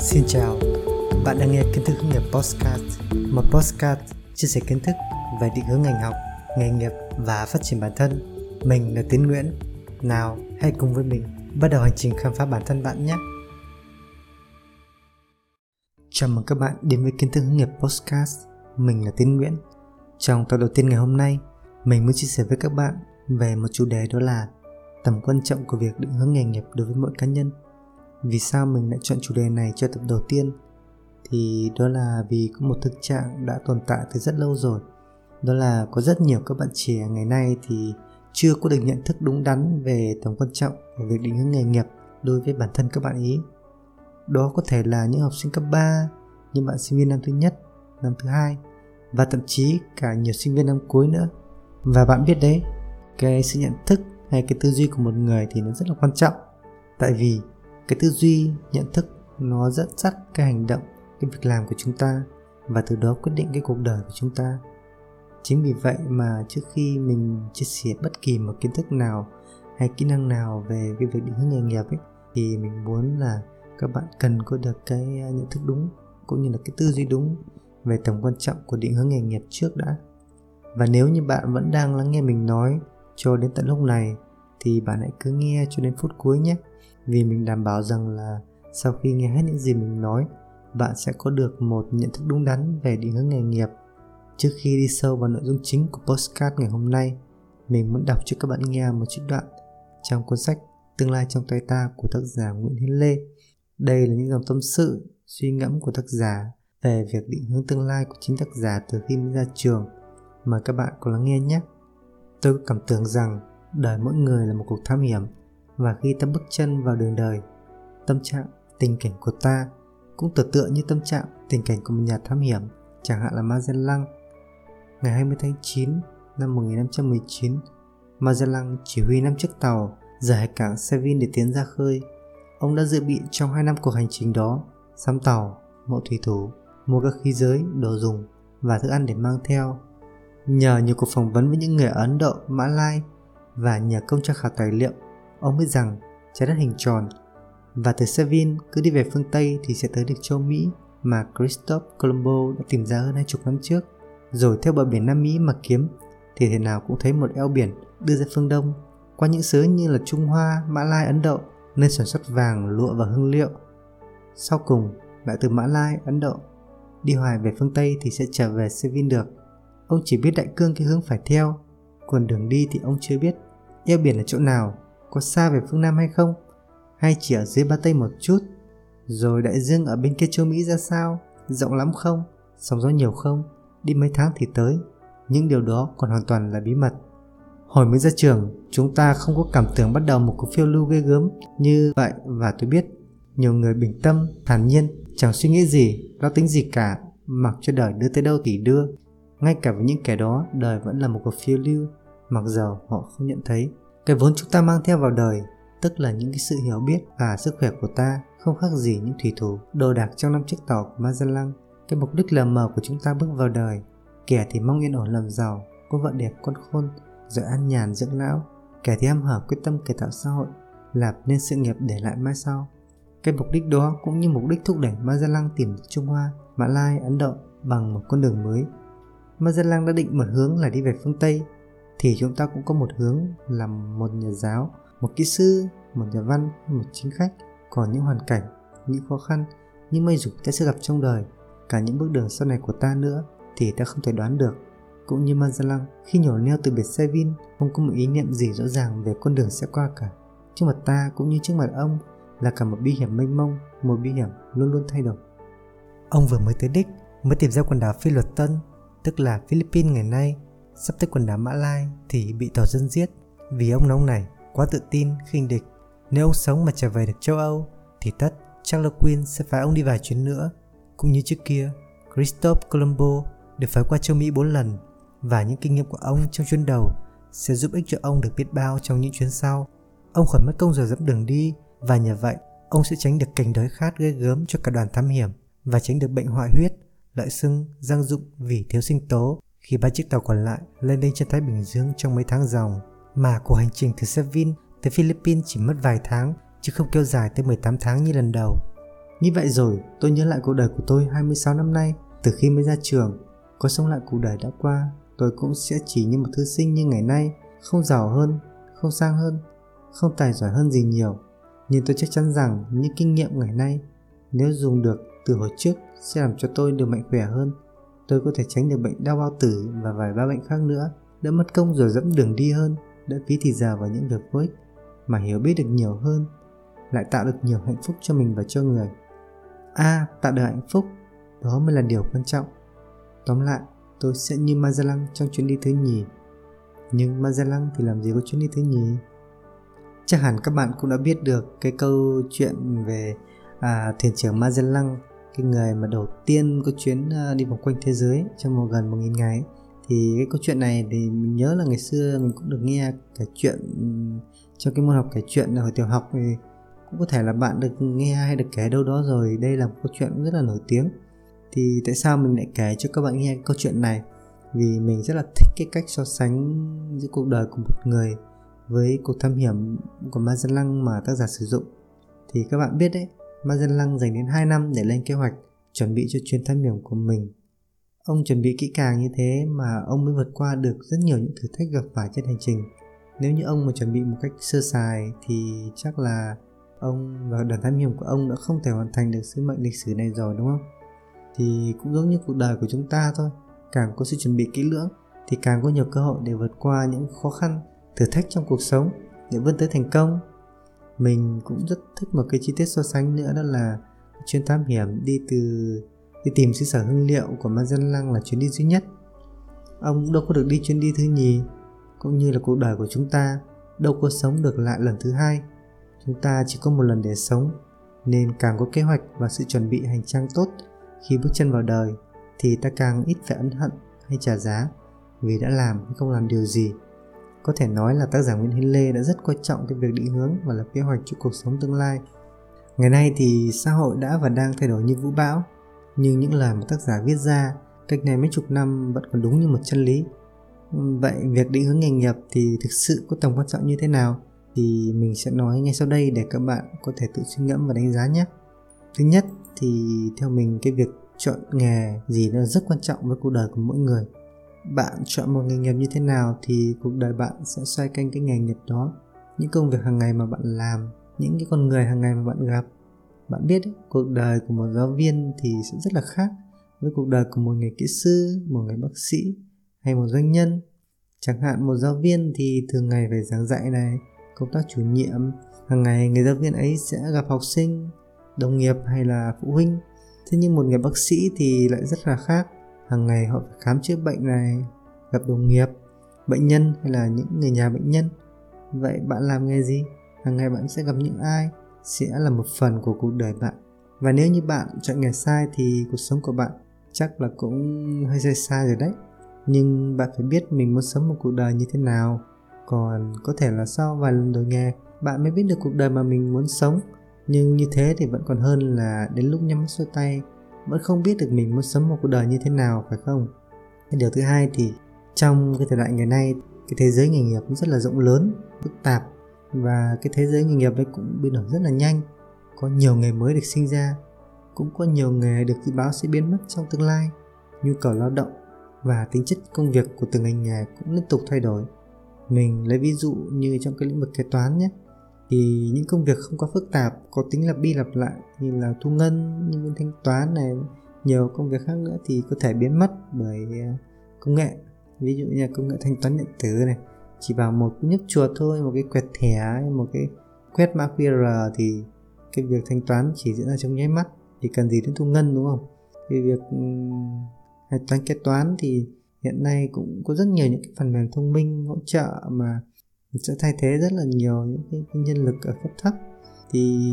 Xin chào, bạn đang nghe kiến thức hướng nghiệp Postcard, một postcard chia sẻ kiến thức về định hướng ngành học, nghề nghiệp và phát triển bản thân. Mình là Tiến Nguyễn. Nào, hãy cùng với mình bắt đầu hành trình khám phá bản thân bạn nhé. Chào mừng các bạn đến với kiến thức hướng nghiệp Postcard. Mình là Tiến Nguyễn. Trong tập đầu tiên ngày hôm nay, mình muốn chia sẻ với các bạn về một chủ đề đó là tầm quan trọng của việc định hướng nghề nghiệp đối với mỗi cá nhân vì sao mình lại chọn chủ đề này cho tập đầu tiên? Thì đó là vì có một thực trạng đã tồn tại từ rất lâu rồi. Đó là có rất nhiều các bạn trẻ ngày nay thì chưa có được nhận thức đúng đắn về tầm quan trọng của việc định hướng nghề nghiệp đối với bản thân các bạn ý. Đó có thể là những học sinh cấp 3 những bạn sinh viên năm thứ nhất, năm thứ hai, và thậm chí cả nhiều sinh viên năm cuối nữa. Và bạn biết đấy, cái sự nhận thức hay cái tư duy của một người thì nó rất là quan trọng. Tại vì cái tư duy, nhận thức nó dẫn dắt cái hành động, cái việc làm của chúng ta và từ đó quyết định cái cuộc đời của chúng ta. Chính vì vậy mà trước khi mình chia sẻ bất kỳ một kiến thức nào hay kỹ năng nào về cái việc định hướng nghề nghiệp ấy, thì mình muốn là các bạn cần có được cái à, nhận thức đúng cũng như là cái tư duy đúng về tầm quan trọng của định hướng nghề nghiệp trước đã. Và nếu như bạn vẫn đang lắng nghe mình nói cho đến tận lúc này thì bạn hãy cứ nghe cho đến phút cuối nhé. Vì mình đảm bảo rằng là sau khi nghe hết những gì mình nói, bạn sẽ có được một nhận thức đúng đắn về định hướng nghề nghiệp. Trước khi đi sâu vào nội dung chính của postcard ngày hôm nay, mình muốn đọc cho các bạn nghe một trích đoạn trong cuốn sách tương lai trong tay ta của tác giả nguyễn hiến lê. Đây là những dòng tâm sự, suy ngẫm của tác giả về việc định hướng tương lai của chính tác giả từ khi mới ra trường mời các bạn cùng lắng nghe nhé. Tôi có cảm tưởng rằng đời mỗi người là một cuộc thám hiểm và khi ta bước chân vào đường đời tâm trạng tình cảnh của ta cũng tự tựa như tâm trạng tình cảnh của một nhà thám hiểm chẳng hạn là Magellan. Ngày 20 tháng 9 năm 1519 Magellan chỉ huy năm chiếc tàu rời hải cảng Seville để tiến ra khơi. Ông đã dự bị trong hai năm cuộc hành trình đó sắm tàu mộ thủy thủ mua các khí giới đồ dùng và thức ăn để mang theo. Nhờ nhiều cuộc phỏng vấn với những người ở Ấn Độ, Mã Lai và nhờ công tra khảo tài liệu ông biết rằng trái đất hình tròn và từ Seville cứ đi về phương Tây thì sẽ tới được châu Mỹ mà Christophe Colombo đã tìm ra hơn hai chục năm trước. Rồi theo bờ biển Nam Mỹ mà kiếm thì thế nào cũng thấy một eo biển đưa ra phương Đông qua những xứ như là Trung Hoa, Mã Lai, Ấn Độ nơi sản xuất vàng, lụa và hương liệu. Sau cùng lại từ Mã Lai, Ấn Độ đi hoài về phương Tây thì sẽ trở về Seville được. Ông chỉ biết đại cương cái hướng phải theo, còn đường đi thì ông chưa biết. Eo biển là chỗ nào có xa về phương Nam hay không? Hay chỉ ở dưới Ba Tây một chút? Rồi đại dương ở bên kia châu Mỹ ra sao? Rộng lắm không? Sóng gió nhiều không? Đi mấy tháng thì tới. Những điều đó còn hoàn toàn là bí mật. Hồi mới ra trường, chúng ta không có cảm tưởng bắt đầu một cuộc phiêu lưu ghê gớm như vậy và tôi biết nhiều người bình tâm, thản nhiên, chẳng suy nghĩ gì, lo tính gì cả, mặc cho đời đưa tới đâu thì đưa. Ngay cả với những kẻ đó, đời vẫn là một cuộc phiêu lưu, mặc dầu họ không nhận thấy cái vốn chúng ta mang theo vào đời tức là những cái sự hiểu biết và sức khỏe của ta không khác gì những thủy thủ đồ đạc trong năm chiếc tàu của Magellan. Cái mục đích lờ mờ của chúng ta bước vào đời, kẻ thì mong yên ổn làm giàu, có vợ đẹp con khôn, rồi an nhàn dưỡng lão, kẻ thì ham hở quyết tâm cải tạo xã hội, lập nên sự nghiệp để lại mai sau. Cái mục đích đó cũng như mục đích thúc đẩy Magellan tìm được Trung Hoa, Mã Lai, Ấn Độ bằng một con đường mới. Magellan đã định một hướng là đi về phương Tây. Thì chúng ta cũng có một hướng là một nhà giáo một kỹ sư một nhà văn một chính khách. Còn những hoàn cảnh những khó khăn những mây rủi ta sẽ gặp trong đời. Cả những bước đường sau này của ta nữa thì ta không thể đoán được. Cũng như Mazalang, khi nhổ neo từ biệt Sevin không có một ý niệm gì rõ ràng về con đường sẽ qua cả. Trước mặt ta cũng như trước mặt ông là cả một bi hiểm mênh mông một bi hiểm luôn luôn thay đổi. Ông vừa mới tới đích mới tìm ra quần đảo phi luật tân tức là Philippines ngày nay sắp tới quần đảo Mã Lai thì bị tàu dân giết vì ông nông này quá tự tin, khinh địch. Nếu ông sống mà trở về được châu Âu thì tất Charles Quinn sẽ phải ông đi vài chuyến nữa. Cũng như trước kia, Christophe Colombo được phái qua châu Mỹ 4 lần và những kinh nghiệm của ông trong chuyến đầu sẽ giúp ích cho ông được biết bao trong những chuyến sau. Ông khỏi mất công giờ dẫm đường đi và nhờ vậy ông sẽ tránh được cảnh đói khát gây gớm cho cả đoàn thám hiểm và tránh được bệnh hoại huyết, lợi sưng, giang dụng vì thiếu sinh tố khi ba chiếc tàu còn lại lên đênh trên Thái Bình Dương trong mấy tháng dòng, mà cuộc hành trình từ Seville tới Philippines chỉ mất vài tháng chứ không kéo dài tới 18 tháng như lần đầu. Như vậy rồi, tôi nhớ lại cuộc đời của tôi 26 năm nay, từ khi mới ra trường, có sống lại cuộc đời đã qua, tôi cũng sẽ chỉ như một thư sinh như ngày nay, không giàu hơn, không sang hơn, không tài giỏi hơn gì nhiều. Nhưng tôi chắc chắn rằng những kinh nghiệm ngày nay, nếu dùng được từ hồi trước sẽ làm cho tôi được mạnh khỏe hơn. Tôi có thể tránh được bệnh đau bao tử và vài ba bệnh khác nữa, đỡ mất công rồi dẫm đường đi hơn, đỡ phí thì giờ vào những việc vô ích, mà hiểu biết được nhiều hơn, lại tạo được nhiều hạnh phúc cho mình và cho người. A. À, tạo được hạnh phúc, đó mới là điều quan trọng. Tóm lại, tôi sẽ như Magellan trong chuyến đi thứ nhì. Nhưng Magellan thì làm gì có chuyến đi thứ nhì? Chắc hẳn các bạn cũng đã biết được cái câu chuyện về à, thuyền trưởng Magellan cái người mà đầu tiên có chuyến ờ, đi vòng quanh thế giới trong một gần một nghìn ngày thì cái câu chuyện này thì mình nhớ là ngày xưa mình cũng được nghe kể chuyện trong cái môn học kể chuyện hồi tiểu học thì cũng có thể là bạn được nghe hay được kể đâu đó rồi. Đây là một câu chuyện rất là nổi tiếng. Thì tại sao mình lại kể cho các bạn nghe câu chuyện này? Vì mình rất là thích cái cách so sánh giữa cuộc đời của một người với cuộc thám hiểm của ma trận lăng mà tác giả sử dụng. Thì các bạn biết đấy Magellan dành đến 2 năm để lên kế hoạch, chuẩn bị cho chuyến thám hiểm của mình. Ông chuẩn bị kỹ càng như thế mà ông mới vượt qua được rất nhiều những thử thách gặp phải trên hành trình. Nếu như ông mà chuẩn bị một cách sơ sài thì chắc là ông và đoàn thám hiểm của ông đã không thể hoàn thành được sứ mệnh lịch sử này rồi, đúng không? Thì cũng giống như cuộc đời của chúng ta thôi, càng có sự chuẩn bị kỹ lưỡng thì càng có nhiều cơ hội để vượt qua những khó khăn, thử thách trong cuộc sống để vươn tới thành công mình cũng rất thích một cái chi tiết so sánh nữa, đó là chuyến thám hiểm đi từ, đi tìm xứ sở hương liệu của Magellan là chuyến đi duy nhất. Ông đâu có được đi chuyến đi thứ nhì, cũng như là cuộc đời của chúng ta đâu có sống được lại lần thứ hai. Chúng ta chỉ có một lần để sống, nên càng có kế hoạch và sự chuẩn bị hành trang tốt khi bước chân vào đời thì ta càng ít phải ân hận hay trả giá vì đã làm hay không làm điều gì có thể nói là tác giả Nguyễn Hiến Lê đã rất coi trọng cái việc định hướng và lập kế hoạch cho cuộc sống tương lai. Ngày nay thì xã hội đã và đang thay đổi như vũ bão, nhưng những lời mà tác giả viết ra cách này mấy chục năm vẫn còn đúng như một chân lý. Vậy việc định hướng nghề nghiệp thì thực sự có tầm quan trọng như thế nào thì mình sẽ nói ngay sau đây để các bạn có thể tự suy ngẫm và đánh giá nhé. Thứ nhất thì theo mình cái việc chọn nghề gì nó rất quan trọng với cuộc đời của mỗi người bạn chọn một nghề nghiệp như thế nào thì cuộc đời bạn sẽ xoay quanh cái nghề nghiệp đó. Những công việc hàng ngày mà bạn làm những cái con người hàng ngày mà bạn gặp. Bạn biết ấy, cuộc đời của một giáo viên thì sẽ rất là khác với cuộc đời của một người kỹ sư một người bác sĩ hay một doanh nhân. Chẳng hạn một giáo viên thì thường ngày phải giảng dạy này công tác chủ nhiệm. Hàng ngày người giáo viên ấy sẽ gặp học sinh đồng nghiệp hay là phụ huynh. Thế nhưng một người bác sĩ thì lại rất là khác hàng ngày họ phải khám chữa bệnh này, gặp đồng nghiệp, bệnh nhân hay là những người nhà bệnh nhân. Vậy bạn làm nghề gì? Hàng ngày bạn sẽ gặp những ai? Sẽ là một phần của cuộc đời bạn. Và nếu như bạn chọn nghề sai thì cuộc sống của bạn chắc là cũng hơi sai sai rồi đấy. Nhưng bạn phải biết mình muốn sống một cuộc đời như thế nào. Còn có thể là sau vài lần đổi nghề, bạn mới biết được cuộc đời mà mình muốn sống. Nhưng như thế thì vẫn còn hơn là đến lúc nhắm mắt xuôi tay vẫn không biết được mình muốn sống một cuộc đời như thế nào, phải không? Cái điều thứ hai thì trong cái thời đại ngày nay, cái thế giới nghề nghiệp rất là rộng lớn, phức tạp và cái thế giới nghề nghiệp ấy cũng biến đổi rất là nhanh. Có nhiều nghề mới được sinh ra, cũng có nhiều nghề được dự báo sẽ biến mất trong tương lai. Nhu cầu lao động và tính chất công việc của từng ngành nghề cũng liên tục thay đổi. Mình lấy ví dụ như trong cái lĩnh vực kế toán nhé thì những công việc không quá phức tạp, có tính lặp đi lặp lại như là thu ngân nhân viên thanh toán này, nhiều công việc khác nữa thì có thể biến mất bởi à, công nghệ. Ví dụ như công nghệ thanh toán điện tử này, chỉ vào một nhấp chuột thôi, một cái quẹt thẻ, một cái quét mã QR thì cái việc thanh toán chỉ diễn ra trong nháy mắt, thì cần gì đến thu ngân, đúng không? Thì việc ừ, hạch toán kế toán thì hiện nay cũng có rất nhiều những cái phần mềm thông minh hỗ trợ mà sẽ thay thế rất là nhiều những cái, nhân lực ở cấp thấp. Thì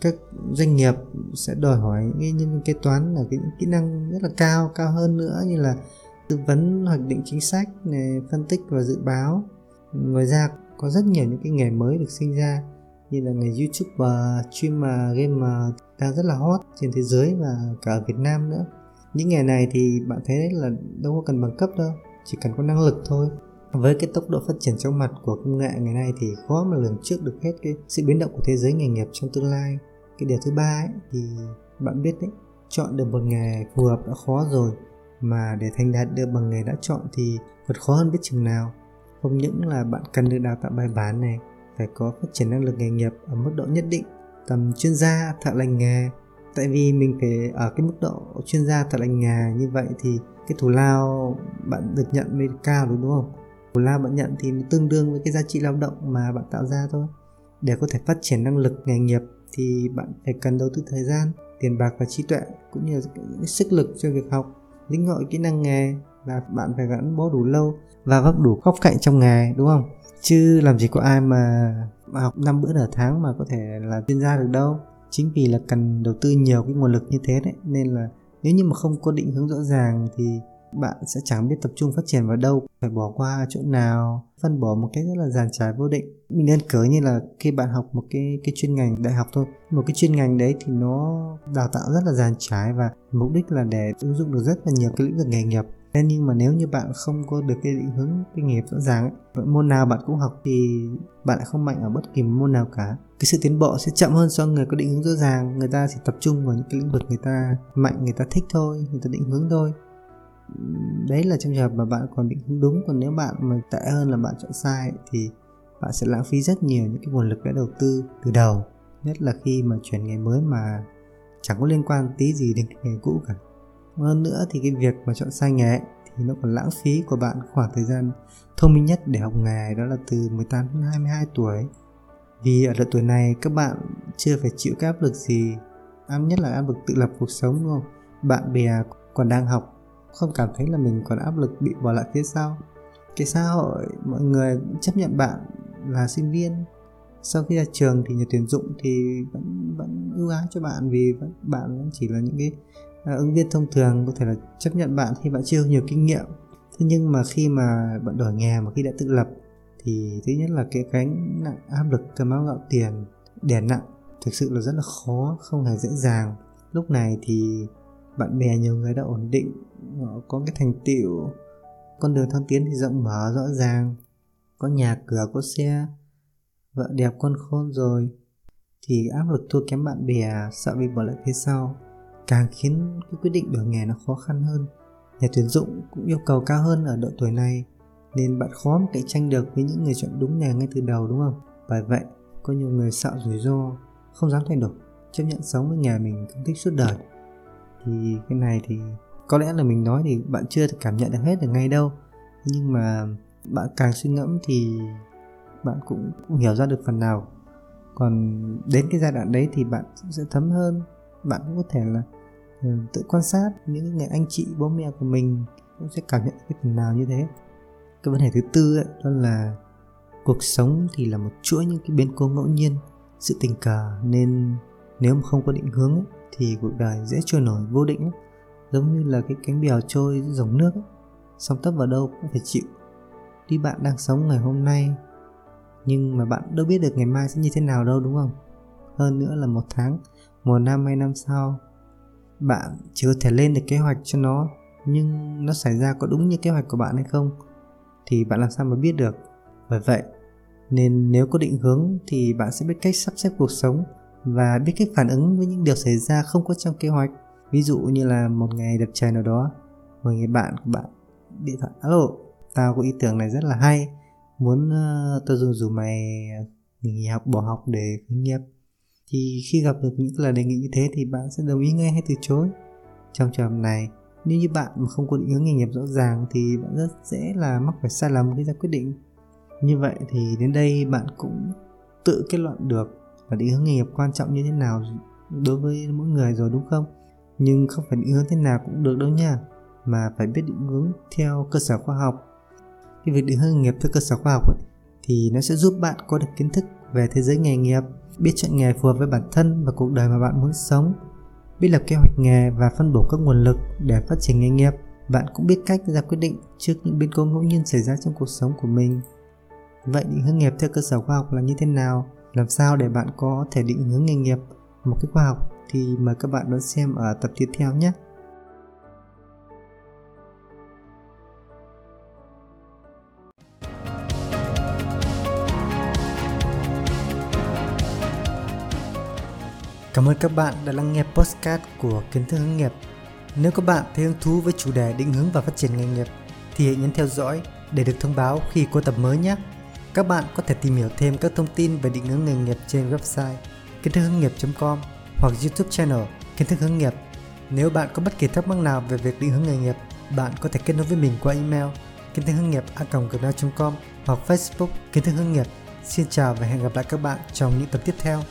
các doanh nghiệp sẽ đòi hỏi những cái nhân viên kế toán là cái kỹ năng rất là cao cao hơn nữa như là tư vấn hoạch định chính sách này, phân tích và dự báo. Ngoài ra có rất nhiều những cái nghề mới được sinh ra như là nghề youtuber streamer gamer đang rất là hot trên thế giới và cả ở việt nam nữa. Những nghề này thì bạn thấy đấy là đâu có cần bằng cấp đâu chỉ cần có năng lực thôi với cái tốc độ phát triển chóng mặt của công nghệ ngày nay thì khó mà lường trước được hết cái sự biến động của thế giới nghề nghiệp trong tương lai. Cái điều thứ ba ấy, thì bạn biết đấy chọn được một nghề phù hợp đã khó rồi mà để thành đạt được bằng nghề đã chọn thì còn khó hơn biết chừng nào. Không những là bạn cần được đào tạo bài bản này phải có phát triển năng lực nghề nghiệp ở mức độ nhất định tầm chuyên gia thợ lành nghề. Tại vì mình phải ở cái mức độ chuyên gia thợ lành nghề như vậy thì cái thù lao bạn được nhận mới cao đúng không? Thù lao bạn nhận thì tương đương với cái giá trị lao động mà bạn tạo ra thôi. Để có thể phát triển năng lực nghề nghiệp thì bạn phải cần đầu tư thời gian tiền bạc và trí tuệ cũng như là sức lực cho việc học lĩnh hội kỹ năng nghề và bạn phải gắn bó đủ lâu và vấp đủ góc cạnh trong nghề đúng không? Chứ làm gì có ai mà, mà học năm bữa nửa tháng mà có thể là chuyên gia được đâu. Chính vì là cần đầu tư nhiều cái nguồn lực như thế đấy nên là nếu như mà không có định hướng rõ ràng thì bạn sẽ chẳng biết tập trung phát triển vào đâu phải bỏ qua chỗ nào phân bổ một cách rất là dàn trải vô định. Mình đơn cử như là khi bạn học một cái cái chuyên ngành đại học thôi một cái chuyên ngành đấy thì nó đào tạo rất là dàn trải và mục đích là để ứng dụng được rất là nhiều cái lĩnh vực nghề nghiệp. Thế nhưng mà nếu như bạn không có được cái định hướng kinh nghiệp rõ ràng ấy, môn nào bạn cũng học thì bạn lại không mạnh ở bất kỳ môn nào cả. Cái sự tiến bộ sẽ chậm hơn so với người có định hướng rõ ràng. Người ta chỉ tập trung vào những cái lĩnh vực người ta mạnh người ta thích thôi người ta định hướng thôi đấy là trong trường hợp mà bạn còn định hướng đúng. Còn nếu bạn mà tệ hơn là bạn chọn sai thì bạn sẽ lãng phí rất nhiều những cái nguồn lực đã đầu tư từ đầu, nhất là khi mà chuyển nghề mới mà chẳng có liên quan tí gì đến cái nghề cũ cả. Hơn nữa thì cái việc mà chọn sai nghề thì nó còn lãng phí của bạn khoảng thời gian thông minh nhất để học nghề, đó là từ 18 đến 22 tuổi. Vì ở độ tuổi này các bạn chưa phải chịu cái áp lực gì, áp, nhất là áp lực tự lập cuộc sống, đúng không? Bạn bè còn đang học không cảm thấy là mình còn áp lực bị bỏ lại phía sau. Cái xã hội mọi người chấp nhận bạn là sinh viên. Sau khi ra trường thì nhà tuyển dụng thì vẫn vẫn ưu ái cho bạn vì vẫn, bạn vẫn chỉ là những cái uh, ứng viên thông thường có thể là chấp nhận bạn khi bạn chưa nhiều kinh nghiệm. Thế nhưng mà khi mà bạn đổi nghề mà khi đã tự lập thì thứ nhất là cái gánh nặng áp lực cơm áo gạo tiền đè nặng thực sự là rất là khó không hề dễ dàng. Lúc này thì bạn bè nhiều người đã ổn định, họ có cái thành tựu. Con đường thăng tiến thì rộng mở, rõ ràng. Có nhà cửa, có xe, vợ đẹp, con khôn rồi. Thì áp lực thua kém bạn bè, sợ bị bỏ lại phía sau. Càng khiến cái quyết định đổi nghề nó khó khăn hơn. Nhà tuyển dụng cũng yêu cầu cao hơn ở độ tuổi này, nên bạn khó mà cạnh tranh được với những người chọn đúng nghề ngay từ đầu, đúng không? Bởi vậy, có nhiều người sợ rủi ro, không dám thay đổi, chấp nhận sống với nghề mình không thích suốt đời thì cái này thì có lẽ là mình nói thì bạn chưa thể cảm nhận được hết được ngay đâu. Nhưng mà bạn càng suy ngẫm thì bạn cũng, cũng hiểu ra được phần nào. Còn đến cái giai đoạn đấy thì bạn sẽ thấm hơn. Bạn cũng có thể là ừ, tự quan sát những người anh chị bố mẹ của mình cũng sẽ cảm nhận cái phần nào như thế. Cái vấn đề thứ tư ấy, đó là cuộc sống thì là một chuỗi những cái biến cố ngẫu nhiên sự tình cờ. Nên nếu mà không có định hướng ấy, thì cuộc đời dễ trôi nổi vô định lắm. Giống như là cái cánh bèo trôi dòng nước ấy. sóng tấp vào đâu cũng phải chịu. Tuy bạn đang sống ngày hôm nay, nhưng mà bạn đâu biết được ngày mai sẽ như thế nào đâu, đúng không? Hơn nữa là một tháng, một năm hay năm sau, bạn chưa thể lên được kế hoạch cho nó. Nhưng nó xảy ra có đúng như kế hoạch của bạn hay không thì bạn làm sao mà biết được. Bởi vậy, nên nếu có định hướng thì bạn sẽ biết cách sắp xếp cuộc sống và biết cách phản ứng với những điều xảy ra không có trong kế hoạch. Ví dụ như là một ngày đẹp trời nào đó một người bạn của bạn điện thoại alo tao có ý tưởng này rất là hay muốn uh, tao dùng dù mày ờ, nghỉ học bỏ học để khởi nghiệp. Thì khi gặp được những lời đề nghị như thế thì bạn sẽ đồng ý ngay hay từ chối. Trong trường hợp này nếu như bạn mà không có định hướng nghề nghiệp rõ ràng thì bạn rất dễ là mắc phải sai lầm khi ra quyết định. Như vậy thì đến đây bạn cũng tự kết luận được và định hướng nghề nghiệp quan trọng như thế nào đối với mỗi người rồi đúng không? Nhưng không phải định hướng thế nào cũng được đâu nha mà phải biết định hướng theo cơ sở khoa học. Cái việc định hướng nghề nghiệp theo cơ sở khoa học ấy, thì nó sẽ giúp bạn có được kiến thức về thế giới nghề nghiệp biết chọn nghề phù hợp với bản thân và cuộc đời mà bạn muốn sống biết lập kế hoạch nghề và phân bổ các nguồn lực để phát triển nghề nghiệp. Bạn cũng biết cách ra quyết định trước những biến cố ngẫu nhiên xảy ra trong cuộc sống của mình. Vậy định hướng nghiệp theo cơ sở khoa học là như thế nào? Làm sao để bạn có thể định hướng nghề nghiệp một cách khoa học thì mời các bạn đón xem ở tập tiếp theo nhé Cảm ơn các bạn đã lắng nghe podcast của Kiến thức hướng nghiệp. Nếu các bạn thấy hứng thú với chủ đề định hướng và phát triển nghề nghiệp thì hãy nhấn theo dõi để được thông báo khi có tập mới nhé. Các bạn có thể tìm hiểu thêm các thông tin về định hướng nghề nghiệp trên website kiến thức hướng nghiệp.com hoặc YouTube channel Kiến thức hướng nghiệp. Nếu bạn có bất kỳ thắc mắc nào về việc định hướng nghề nghiệp, bạn có thể kết nối với mình qua email kiến thức hướng nghiệp a.gmail.com hoặc Facebook kiến thức hướng nghiệp. Xin chào và hẹn gặp lại các bạn trong những tập tiếp theo.